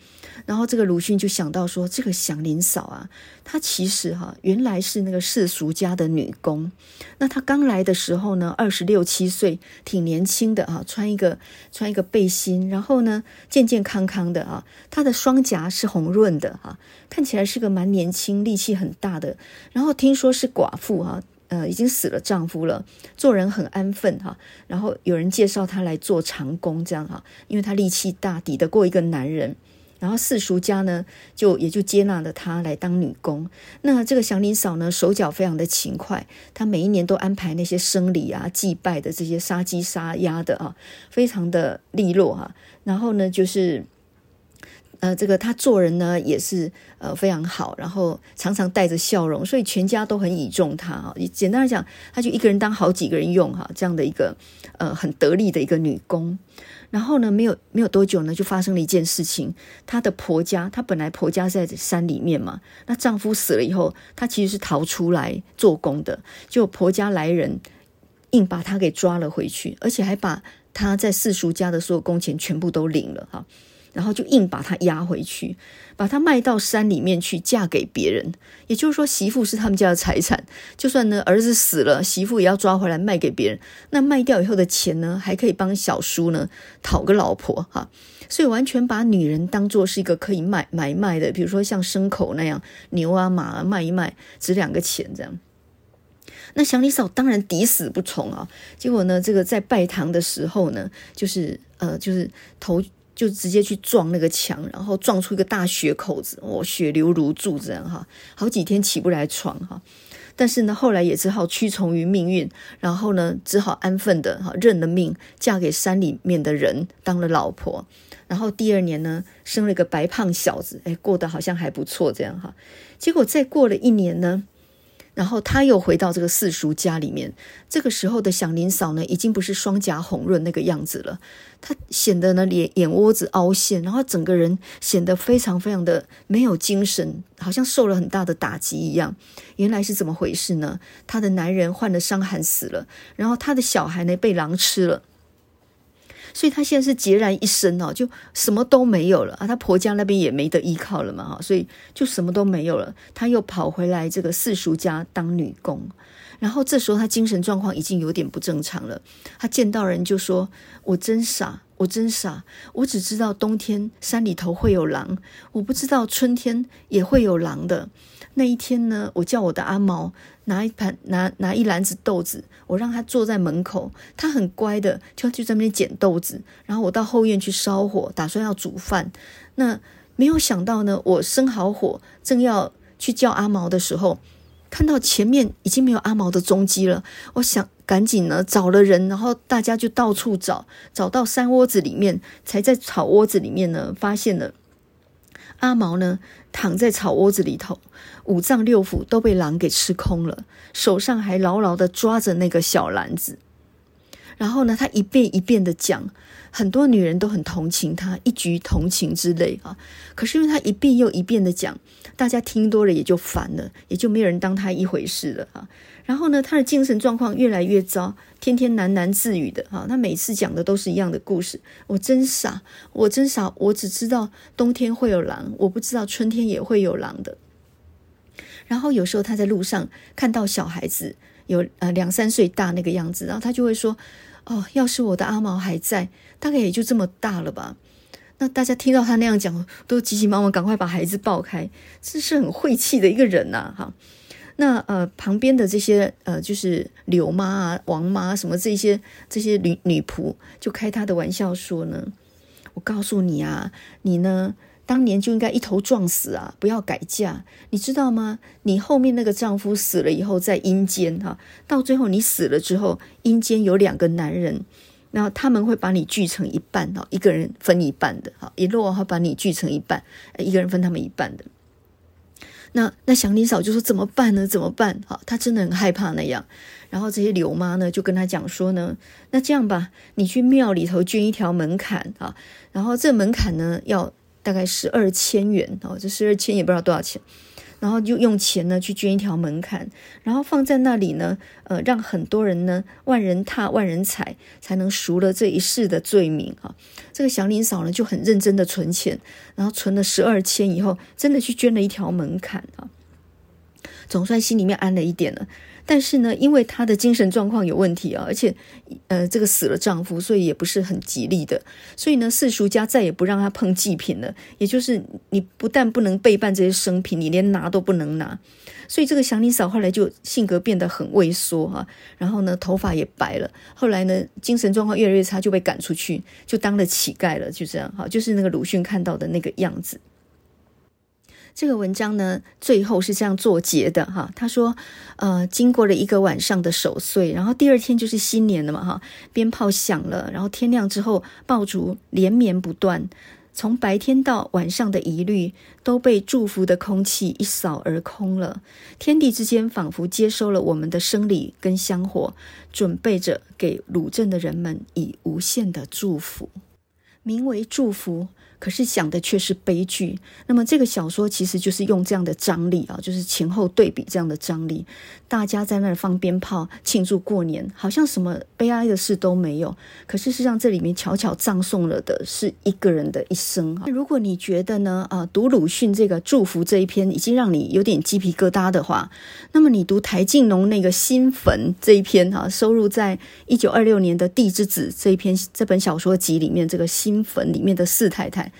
然后这个鲁迅就想到说，这个祥林嫂啊，她其实哈原来是那个世俗家的女工。那她刚来的时候呢，二十六七岁，挺年轻的啊，穿一个穿一个背心，然后呢健健康康的啊，她的双颊是红润的哈，看起来是个蛮年轻、力气很大的。然后听说是。寡妇哈，呃，已经死了丈夫了，做人很安分哈。然后有人介绍她来做长工，这样哈，因为她力气大，抵得过一个男人。然后世俗家呢，就也就接纳了她来当女工。那这个祥林嫂呢，手脚非常的勤快，她每一年都安排那些生理啊、祭拜的这些杀鸡杀鸭的啊，非常的利落哈。然后呢，就是。呃，这个他做人呢也是呃非常好，然后常常带着笑容，所以全家都很倚重他啊。简单来讲，他就一个人当好几个人用哈，这样的一个呃很得力的一个女工。然后呢，没有没有多久呢，就发生了一件事情。她的婆家，她本来婆家在山里面嘛，那丈夫死了以后，她其实是逃出来做工的，就婆家来人硬把她给抓了回去，而且还把她在世俗家的所有工钱全部都领了哈。然后就硬把她押回去，把她卖到山里面去，嫁给别人。也就是说，媳妇是他们家的财产。就算呢儿子死了，媳妇也要抓回来卖给别人。那卖掉以后的钱呢，还可以帮小叔呢讨个老婆哈。所以完全把女人当作是一个可以买买卖的，比如说像牲口那样，牛啊马啊卖一卖，值两个钱这样。那祥林嫂当然抵死不从啊。结果呢，这个在拜堂的时候呢，就是呃，就是头。就直接去撞那个墙，然后撞出一个大血口子，哦，血流如注这样哈，好几天起不来床哈。但是呢，后来也只好屈从于命运，然后呢，只好安分的哈认了命，嫁给山里面的人当了老婆。然后第二年呢，生了一个白胖小子，哎，过得好像还不错这样哈。结果再过了一年呢。然后他又回到这个四叔家里面，这个时候的祥林嫂呢，已经不是双颊红润那个样子了，她显得呢脸眼窝子凹陷，然后整个人显得非常非常的没有精神，好像受了很大的打击一样。原来是怎么回事呢？她的男人患了伤寒死了，然后她的小孩呢被狼吃了。所以她现在是孑然一身哦，就什么都没有了啊！她婆家那边也没得依靠了嘛，哈，所以就什么都没有了。她又跑回来这个世俗家当女工，然后这时候她精神状况已经有点不正常了。她见到人就说：“我真傻，我真傻，我只知道冬天山里头会有狼，我不知道春天也会有狼的。”那一天呢，我叫我的阿毛拿一盘拿拿一篮子豆子，我让他坐在门口，他很乖的，就去这边捡豆子。然后我到后院去烧火，打算要煮饭。那没有想到呢，我生好火，正要去叫阿毛的时候，看到前面已经没有阿毛的踪迹了。我想赶紧呢找了人，然后大家就到处找，找到山窝子里面，才在草窝子里面呢发现了阿毛呢，躺在草窝子里头，五脏六腑都被狼给吃空了，手上还牢牢的抓着那个小篮子。然后呢，他一遍一遍的讲，很多女人都很同情他，一举同情之泪啊。可是因为他一遍又一遍的讲，大家听多了也就烦了，也就没有人当他一回事了啊。然后呢，他的精神状况越来越糟，天天喃喃自语的哈。他每次讲的都是一样的故事。我真傻，我真傻，我只知道冬天会有狼，我不知道春天也会有狼的。然后有时候他在路上看到小孩子有呃两三岁大那个样子，然后他就会说：“哦，要是我的阿毛还在，大概也就这么大了吧。”那大家听到他那样讲，都急急忙忙赶快把孩子抱开，这是很晦气的一个人呐，哈。那呃，旁边的这些呃，就是柳妈啊、王妈什么这些这些女女仆，就开她的玩笑说呢：“我告诉你啊，你呢当年就应该一头撞死啊，不要改嫁，你知道吗？你后面那个丈夫死了以后在阴间哈，到最后你死了之后，阴间有两个男人，然后他们会把你锯成一半哈，一个人分一半的哈，一落会把你锯成一半，一个人分他们一半的。”那那祥林嫂就说怎么办呢？怎么办？哈，她真的很害怕那样。然后这些刘妈呢，就跟她讲说呢，那这样吧，你去庙里头捐一条门槛啊。然后这门槛呢，要大概十二千元哦，这十二千也不知道多少钱。然后就用钱呢去捐一条门槛，然后放在那里呢，呃，让很多人呢万人踏万人踩，才能赎了这一世的罪名啊。这个祥林嫂呢就很认真的存钱，然后存了十二千以后，真的去捐了一条门槛啊，总算心里面安了一点了。但是呢，因为她的精神状况有问题啊，而且，呃，这个死了丈夫，所以也不是很吉利的。所以呢，世俗家再也不让她碰祭品了。也就是你不但不能备办这些生品，你连拿都不能拿。所以这个祥林嫂后来就性格变得很畏缩哈，然后呢，头发也白了。后来呢，精神状况越来越差，就被赶出去，就当了乞丐了。就这样哈，就是那个鲁迅看到的那个样子。这个文章呢，最后是这样作结的哈。他说，呃，经过了一个晚上的守岁，然后第二天就是新年了嘛哈，鞭炮响了，然后天亮之后，爆竹连绵不断，从白天到晚上的疑虑都被祝福的空气一扫而空了。天地之间仿佛接收了我们的生理跟香火，准备着给鲁镇的人们以无限的祝福，名为祝福。可是想的却是悲剧。那么这个小说其实就是用这样的张力啊，就是前后对比这样的张力。大家在那儿放鞭炮庆祝过年，好像什么悲哀的事都没有。可事实上，这里面悄悄葬送了的是一个人的一生。如果你觉得呢，啊，读鲁迅这个祝福这一篇已经让你有点鸡皮疙瘩的话，那么你读台静农那个《新坟》这一篇哈，收入在一九二六年的《地之子》这一篇这本小说集里面，这个《新坟》里面的四太太。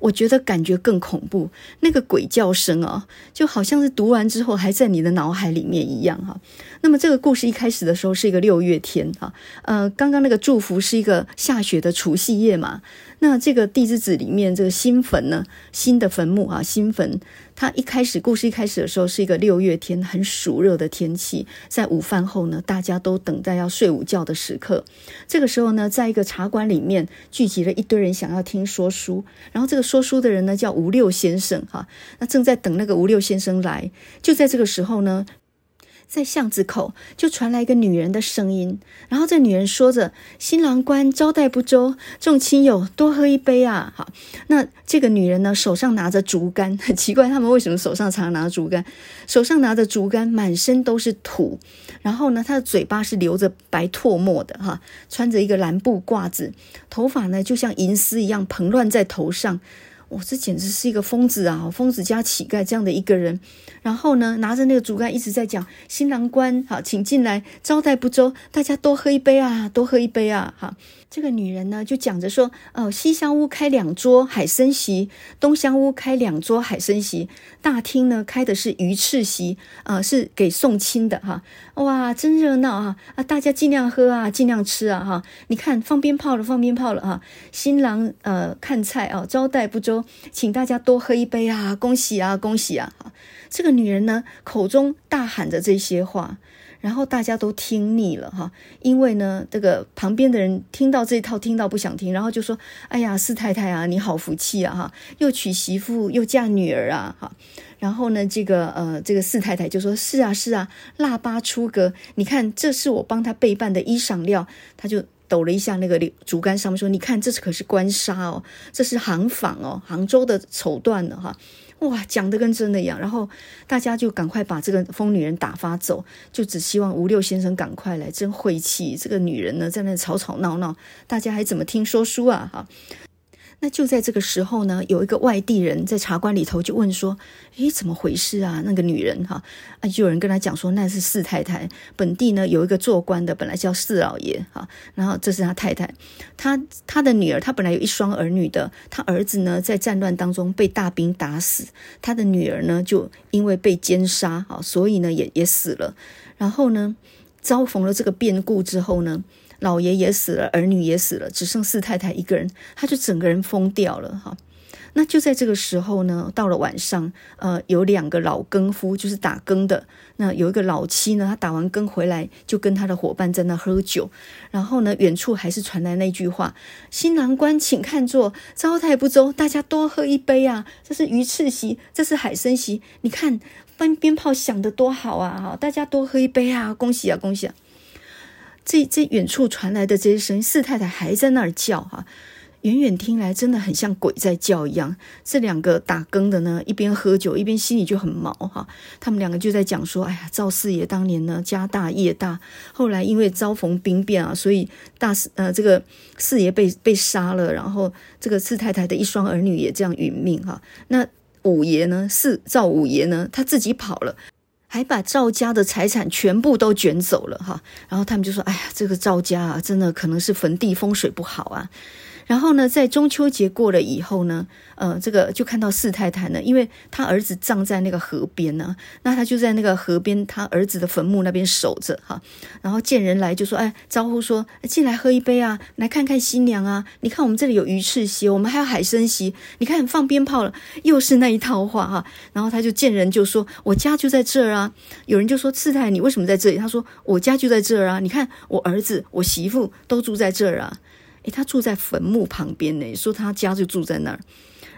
我觉得感觉更恐怖，那个鬼叫声啊，就好像是读完之后还在你的脑海里面一样哈。那么这个故事一开始的时候是一个六月天哈，呃，刚刚那个祝福是一个下雪的除夕夜嘛。那这个地之子里面这个新坟呢，新的坟墓啊，新坟，他一开始故事一开始的时候是一个六月天，很暑热的天气，在午饭后呢，大家都等待要睡午觉的时刻。这个时候呢，在一个茶馆里面聚集了一堆人，想要听说书。然后这个说书的人呢叫吴六先生哈，那正在等那个吴六先生来。就在这个时候呢。在巷子口就传来一个女人的声音，然后这女人说着：“新郎官招待不周，众亲友多喝一杯啊！”好，那这个女人呢，手上拿着竹竿，很 <laughs> 奇怪，他们为什么手上常拿竹竿？手上拿着竹竿，满身都是土，然后呢，她的嘴巴是流着白唾沫的哈，穿着一个蓝布褂子，头发呢就像银丝一样蓬乱在头上。我，这简直是一个疯子啊！疯子加乞丐这样的一个人，然后呢，拿着那个竹竿一直在讲：“新郎官，好，请进来，招待不周，大家多喝一杯啊，多喝一杯啊！”哈，这个女人呢就讲着说：“哦，西厢屋开两桌海参席，东厢屋开两桌海参席，大厅呢开的是鱼翅席，啊、是给送亲的哈。哇，真热闹啊！啊，大家尽量喝啊，尽量吃啊！哈，你看放鞭炮了，放鞭炮了哈！新郎呃看菜啊，招待不周。”请大家多喝一杯啊！恭喜啊，恭喜啊！这个女人呢，口中大喊着这些话，然后大家都听腻了哈，因为呢，这个旁边的人听到这一套，听到不想听，然后就说：“哎呀，四太太啊，你好福气啊哈，又娶媳妇又嫁女儿啊哈。”然后呢，这个呃，这个四太太就说：“是啊，是啊，腊八出阁，你看这是我帮他备办的衣裳料。”他就抖了一下那个竹竿上面说：“你看，这可是官纱哦，这是行坊哦，杭州的绸缎的哈。”哇，讲的跟真的一样，然后大家就赶快把这个疯女人打发走，就只希望吴六先生赶快来，真晦气！这个女人呢，在那吵吵闹闹，大家还怎么听说书啊？哈。那就在这个时候呢，有一个外地人在茶馆里头就问说：“诶，怎么回事啊？那个女人哈啊，就有人跟他讲说那是四太太。本地呢有一个做官的，本来叫四老爷哈，然后这是他太太，他他的女儿，他本来有一双儿女的，他儿子呢在战乱当中被大兵打死，他的女儿呢就因为被奸杀啊，所以呢也也死了。然后呢，遭逢了这个变故之后呢。”老爷也死了，儿女也死了，只剩四太太一个人，他就整个人疯掉了哈。那就在这个时候呢，到了晚上，呃，有两个老更夫，就是打更的。那有一个老七呢，他打完更回来，就跟他的伙伴在那喝酒。然后呢，远处还是传来那句话：“新郎官请看座，招待不周，大家多喝一杯啊！这是鱼翅席，这是海参席，你看，放鞭炮响得多好啊！哈，大家多喝一杯啊！恭喜啊，恭喜啊！”这这远处传来的这些声音，四太太还在那儿叫哈，远远听来真的很像鬼在叫一样。这两个打更的呢，一边喝酒一边心里就很毛哈。他们两个就在讲说：“哎呀，赵四爷当年呢家大业大，后来因为遭逢兵变啊，所以大四呃这个四爷被被杀了，然后这个四太太的一双儿女也这样殒命哈。那五爷呢，四赵五爷呢，他自己跑了。”还把赵家的财产全部都卷走了哈，然后他们就说：“哎呀，这个赵家啊，真的可能是坟地风水不好啊。”然后呢，在中秋节过了以后呢，呃，这个就看到四太太呢，因为他儿子葬在那个河边呢，那他就在那个河边他儿子的坟墓那边守着哈。然后见人来就说：“哎，招呼说进来喝一杯啊，来看看新娘啊。你看我们这里有鱼翅席，我们还有海参席。你看放鞭炮了，又是那一套话哈。”然后他就见人就说：“我家就在这儿啊。”有人就说：“四太太，你为什么在这里？”他说：“我家就在这儿啊。你看我儿子、我媳妇都住在这儿啊。”诶，他住在坟墓旁边呢，说他家就住在那儿。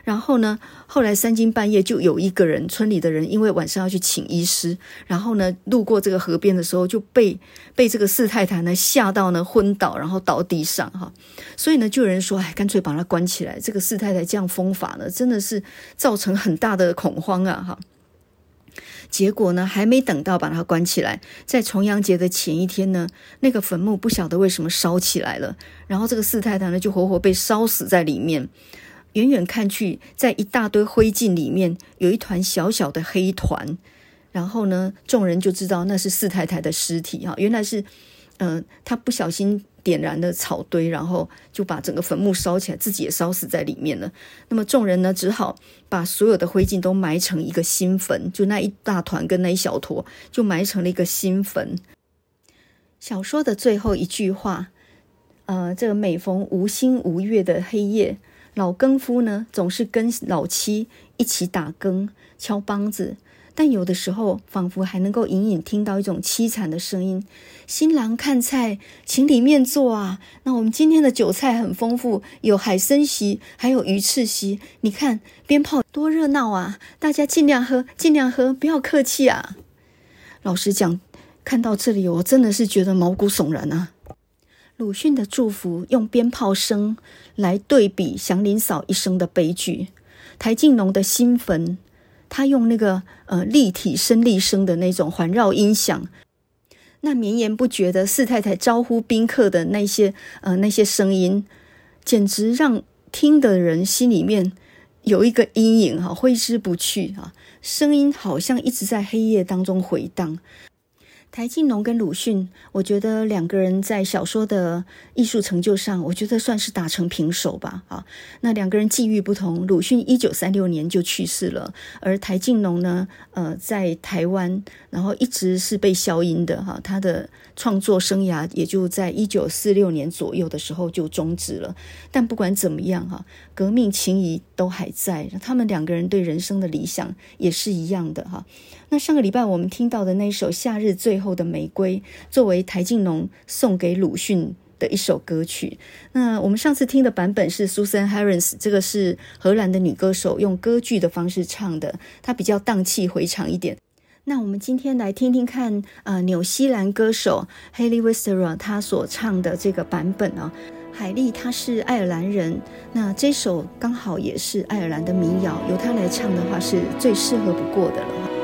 然后呢，后来三更半夜就有一个人，村里的人因为晚上要去请医师，然后呢，路过这个河边的时候就被被这个四太太呢吓到呢昏倒，然后倒地上哈。所以呢，就有人说，哎，干脆把他关起来。这个四太太这样疯法呢，真的是造成很大的恐慌啊哈。结果呢，还没等到把它关起来，在重阳节的前一天呢，那个坟墓不晓得为什么烧起来了，然后这个四太太呢就活活被烧死在里面。远远看去，在一大堆灰烬里面有一团小小的黑团，然后呢，众人就知道那是四太太的尸体啊，原来是，嗯、呃，她不小心。点燃的草堆，然后就把整个坟墓烧起来，自己也烧死在里面了。那么众人呢，只好把所有的灰烬都埋成一个新坟，就那一大团跟那一小坨，就埋成了一个新坟。小说的最后一句话，呃，这个每逢无星无月的黑夜，老更夫呢总是跟老妻一起打更敲梆子。但有的时候，仿佛还能够隐隐听到一种凄惨的声音：“新郎看菜，请里面坐啊！那我们今天的酒菜很丰富，有海参席，还有鱼翅席。你看鞭炮多热闹啊！大家尽量喝，尽量喝，不要客气啊！”老实讲，看到这里，我真的是觉得毛骨悚然啊！鲁迅的祝福用鞭炮声来对比祥林嫂一生的悲剧，台静农的新坟。他用那个呃立体声、立声的那种环绕音响，那绵延不绝的四太太招呼宾客的那些呃那些声音，简直让听的人心里面有一个阴影哈，挥之不去啊。声音好像一直在黑夜当中回荡。台静农跟鲁迅，我觉得两个人在小说的艺术成就上，我觉得算是打成平手吧。啊，那两个人际遇不同，鲁迅一九三六年就去世了，而台静农呢，呃，在台湾，然后一直是被消音的哈，他的创作生涯也就在一九四六年左右的时候就终止了。但不管怎么样哈，革命情谊都还在，他们两个人对人生的理想也是一样的哈。那上个礼拜我们听到的那首《夏日最后》。后的玫瑰》，作为台静农送给鲁迅的一首歌曲。那我们上次听的版本是 Susan Harris，这个是荷兰的女歌手用歌剧的方式唱的，她比较荡气回肠一点。那我们今天来听听看，呃，纽西兰歌手 Haley Wistera 他所唱的这个版本哦。海莉她是爱尔兰人，那这首刚好也是爱尔兰的民谣，由她来唱的话是最适合不过的了。